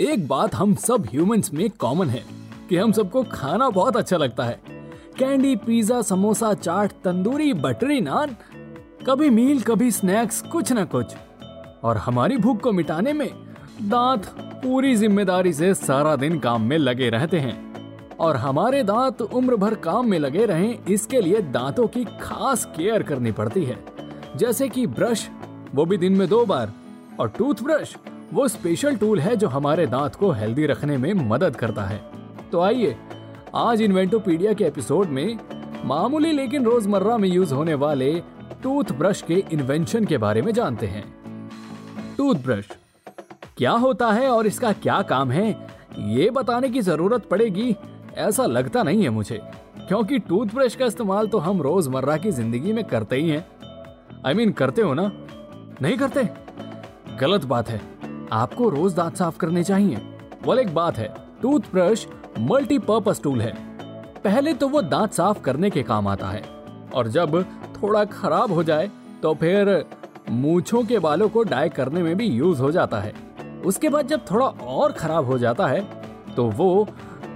एक बात हम सब ह्यूमंस में कॉमन है, कि हम सबको खाना बहुत अच्छा लगता है। Candy pizza samosa chaat tandoori buttery naan कभी मील कभी स्नैक्स कुछ ना कुछ। और हमारी भूख को मिटाने में दांत पूरी ज़िम्मेदारी से सारा दिन काम में लगे रहते हैं। और हमारे दांत उम्र भर काम में लगे रहें, इसके लिए दांतों की खास केयर करनी पड़ती है। जैसे कि ब्रश वो भी दिन में दो बार, और टूथब्रश वो स्पेशल टूल है जो हमारे दांत को हेल्दी रखने में मदद करता है। तो आइए आज इन्वेंटोपीडिया के एपिसोड में मामूली लेकिन रोज़मर्रा में यूज़ होने वाले टूथब्रश के इन्वेंशन के बारे में जानते हैं। टूथब्रश क्या होता है और इसका क्या काम है ये बताने की ज़रूरत पड़ेगी ऐसा लगता नहीं है मुझे क्योंकि टूथब्रश का इस्तेमाल तो हम रोज़मर्रा की ज़िंदगी में करते ही हैं। आई I मीन mean, करते हो ना? नहीं करते? गलत बात है। आपको रोज दांत साफ़ करने चाहिए। वो एक बात है, टूथब्रश मल्टीपर्पज टूल है। पहले तो वो दांत साफ़ करने के काम आता है, और जब थोड़ा खराब हो जाए तो फिर मूछों के बालों को डाई करने में भी यूज़ हो जाता है। उसके बाद जब थोड़ा और खराब हो जाता है तो वो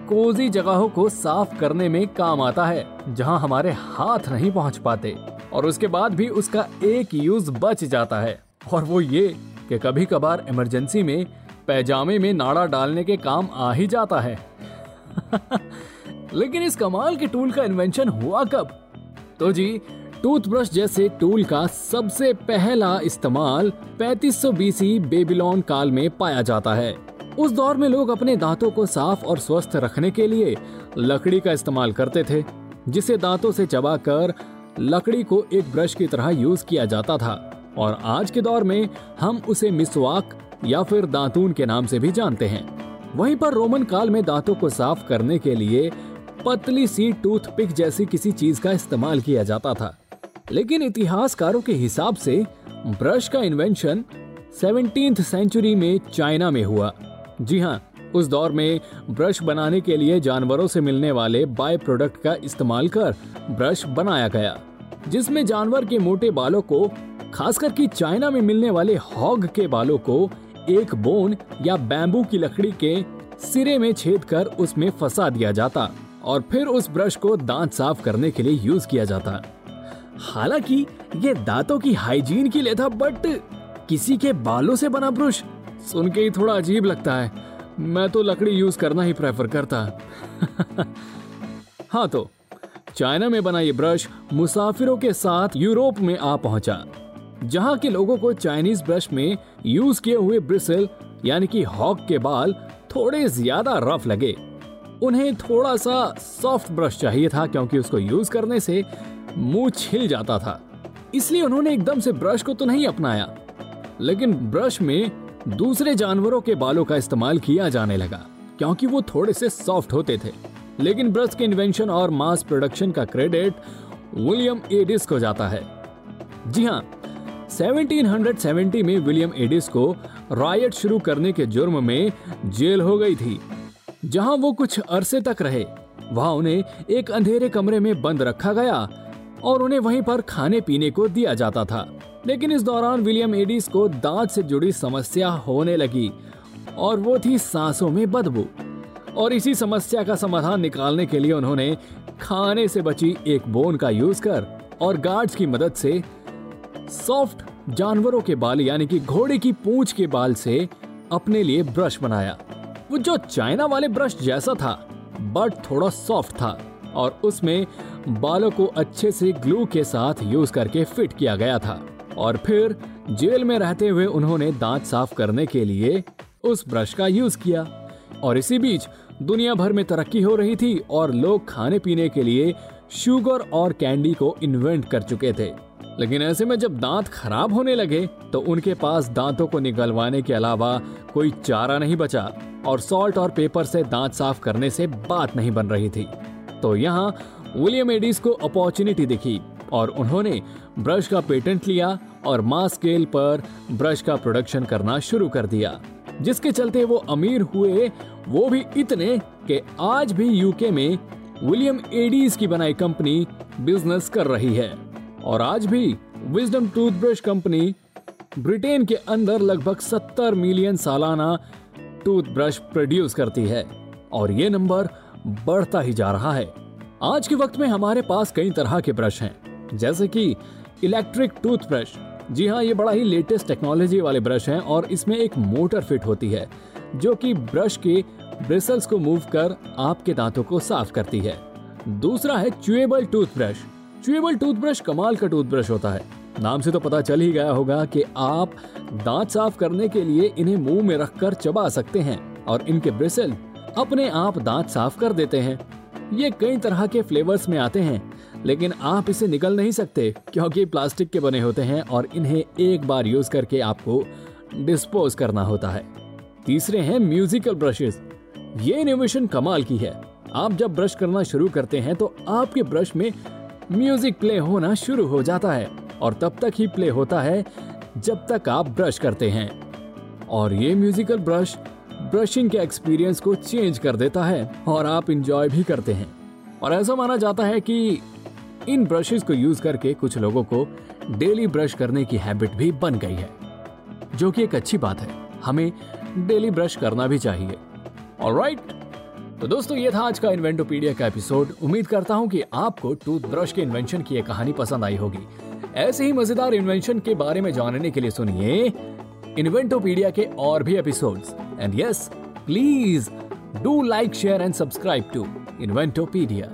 कोजी जगहों को साफ़ करने में काम आता है, जहाँ हमारे हाथ नहीं पहुँच पाते, और उसके बाद भी उसका एक यूज़ बच जाता है। और वो ये कि कभी कभार इमरजेंसी में पैजामे में नाड़ा डालने के काम आ ही जाता है। लेकिन इस कमाल के टूल का इन्वेंशन हुआ कब? तो जी टूथब्रश जैसे टूल का सबसे पहला इस्तेमाल 3500 बीसी बेबीलोन काल में पाया जाता है। उस दौर में लोग अपने दांतों को साफ़ और स्वस्थ रखने के लिए लकड़ी का इस्तेमाल करते थे, जिसे दांतों से चबाकर लकड़ी को एक ब्रश की तरह यूज़ किया जाता था। और आज के दौर में हम उसे मिसवाक या फिर दातून के नाम से भी जानते हैं। वहीं पर रोमन काल में दांतों को साफ़ करने के लिए पतली सी टूथपिक जैसी किसी चीज़ का इस्तेमाल किया जाता था। लेकिन इतिहासकारों के हिसाब से ब्रश का इन्वेंशन सेवनटीन सेंचुरी में चाइना में हुआ। जी हाँ उस दौर में ब्रश बनाने के लिए जानवरों से मिलने वाले बाय प्रोडक्ट का इस्तेमाल कर ब्रश बनाया गया, जिसमें जानवर के मोटे बालों को खासकर कि चाइना में मिलने वाले हॉग के बालों को एक बोन या बैम्बू की लकड़ी के सिरे में छेद कर उसमें फंसा दिया जाता और फिर उस ब्रश को दांत साफ़ करने के लिए यूज़ किया जाता। हालाँकि ये दांतों की हाइजीन के लिए था बट किसी के बालों से बना ब्रश सुन के ही थोड़ा अजीब लगता है। मैं तो लकड़ी यूज़ करना ही प्रेफर करता। हाँ तो चाइना में बना ये ब्रश मुसाफिरों के साथ यूरोप में आ पहुँचा। जहाँ के लोगों को चाइनीज़ ब्रश में यूज़ किए हुए ब्रिसल, यानी कि हॉक के बाल, थोड़े ज़्यादा रफ लगे। उन्हें थोड़ा सा सॉफ्ट ब्रश चाहिए था, क्योंकि उसको यूज़ करने से मुँह छिल जाता था। इसलिए उन्होंने एकदम से ब्रश को तो नहीं अपनाया, लेकिन ब्रश में दूसरे जानवरों के बालों का इस्तेमाल किया जाने लगा, क्योंकि वो थोड़े से सॉफ्ट होते थे। लेकिन ब्रश के इन्वेंशन और मास प्रोडक्शन का क्रेडिट विलियम एडिस को जाता है। जी हाँ 1770 में विलियम एडिस को रायट शुरू करने के जुर्म में जेल हो गई थी। जहाँ वो कुछ अरसे तक रहे, वहाँ उन्हें एक अंधेरे कमरे में बंद रखा गया और उन्हें वहीं पर खाने पीने को दिया जाता था। लेकिन इस दौरान विलियम एडिस को दांत से जुड़ी समस्या होने लगी और वो थी सांसों में बदबू। और इसी समस्या का समाधान निकालने के लिए उन्होंने खाने से बची एक बोन का यूज़ कर और गार्ड्स की मदद से सॉफ्ट जानवरों के बाल, यानी कि घोड़े की पूंछ के बाल से अपने लिए ब्रश बनाया। वो जो चाइना वाले ब्रश जैसा था, बट थोड़ा सॉफ्ट था और उसमें बालों को अच्छे से ग्लू के साथ यूज़ करके फिट किया गया था। और फिर जेल में रहते हुए उन्होंने दांत साफ़ करने के लिए उस ब्रश का यूज़ किया। और इसी बीच दुनिया भर में तरक्की हो रही थी और लोग खाने पीने के लिए शुगर और कैंडी को इन्वेंट कर चुके थे। लेकिन ऐसे में जब दांत खराब होने लगे तो उनके पास दांतों को निकलवाने के अलावा कोई चारा नहीं बचा और सॉल्ट और पेपर से दांत साफ़ करने से बात नहीं बन रही थी। तो यहाँ विलियम एडिस को अपॉर्चुनिटी दिखी और उन्होंने ब्रश का पेटेंट लिया और मास स्केल पर ब्रश का प्रोडक्शन करना शुरू कर दिया, जिसके चलते वो अमीर हुए। वो भी इतने कि आज भी यूके में विलियम एडीज की बनाई कंपनी बिज़नेस कर रही है। और आज भी विजडम टूथब्रश कंपनी ब्रिटेन के अंदर लगभग 70 मिलियन सालाना टूथब्रश प्रोड्यूस करती है। और ये नंबर बढ़ता ही जा रहा है। आज के वक्त में हमारे पास कई तरह के ब्रश हैं, जैसे कि इलेक्ट्रिक टूथब्रश जी हाँ ये बड़ा ही लेटेस्ट टेक्नोलॉजी वाले ब्रश हैं और इसमें एक मोटर फिट होती है, जो कि ब्रश के ब्रिसल्स को मूव कर आपके दांतों को साफ़ करती है। दूसरा है च्यूएबल टूथब्रश च्यूएबल टूथब्रश कमाल का टूथब्रश होता है। नाम से तो पता चल ही गया होगा कि आप दांत साफ़ करने के लिए इन्हें मुँह में रखकर चबा सकते हैं और इनके ब्रिसल अपने आप दांत साफ़ कर देते हैं। ये कई तरह के फ्लेवर्स में आते हैं, लेकिन आप इसे निकल नहीं सकते क्योंकि प्लास्टिक के बने होते हैं और इन्हें एक बार यूज़ करके आपको डिस्पोज करना होता है। तीसरे हैं म्यूजिकल ब्रशेस। ये इनोवेशन कमाल की है। आप जब ब्रश करना शुरू करते हैं तो आपके ब्रश में म्यूज़िक प्ले होना शुरू हो जाता है और तब तक ही प्ले होता है जब तक आप ब्रश करते हैं। और ये म्यूजिकल ब्रश ब्रशिंग के एक्सपीरियंस को चेंज कर देता है और आप इंजॉय भी करते हैं। और ऐसा माना जाता है कि इन ब्रशेस को यूज़ करके कुछ लोगों को डेली ब्रश करने की हैबिट भी बन गई है, जो कि एक अच्छी बात है। हमें डेली ब्रश करना भी चाहिए। ऑलराइट तो दोस्तों, ये था आज का इन्वेंटोपीडिया का एपिसोड उम्मीद करता हूँ कि आपको टूथब्रश के इन्वेंशन की ये कहानी पसंद आई होगी। ऐसे ही मज़ेदार इन्वेंशन के बारे में जानने के लिए सुनिए इन्वेंटोपीडिया के और भी episodes and yes please do like share and subscribe to Inventopedia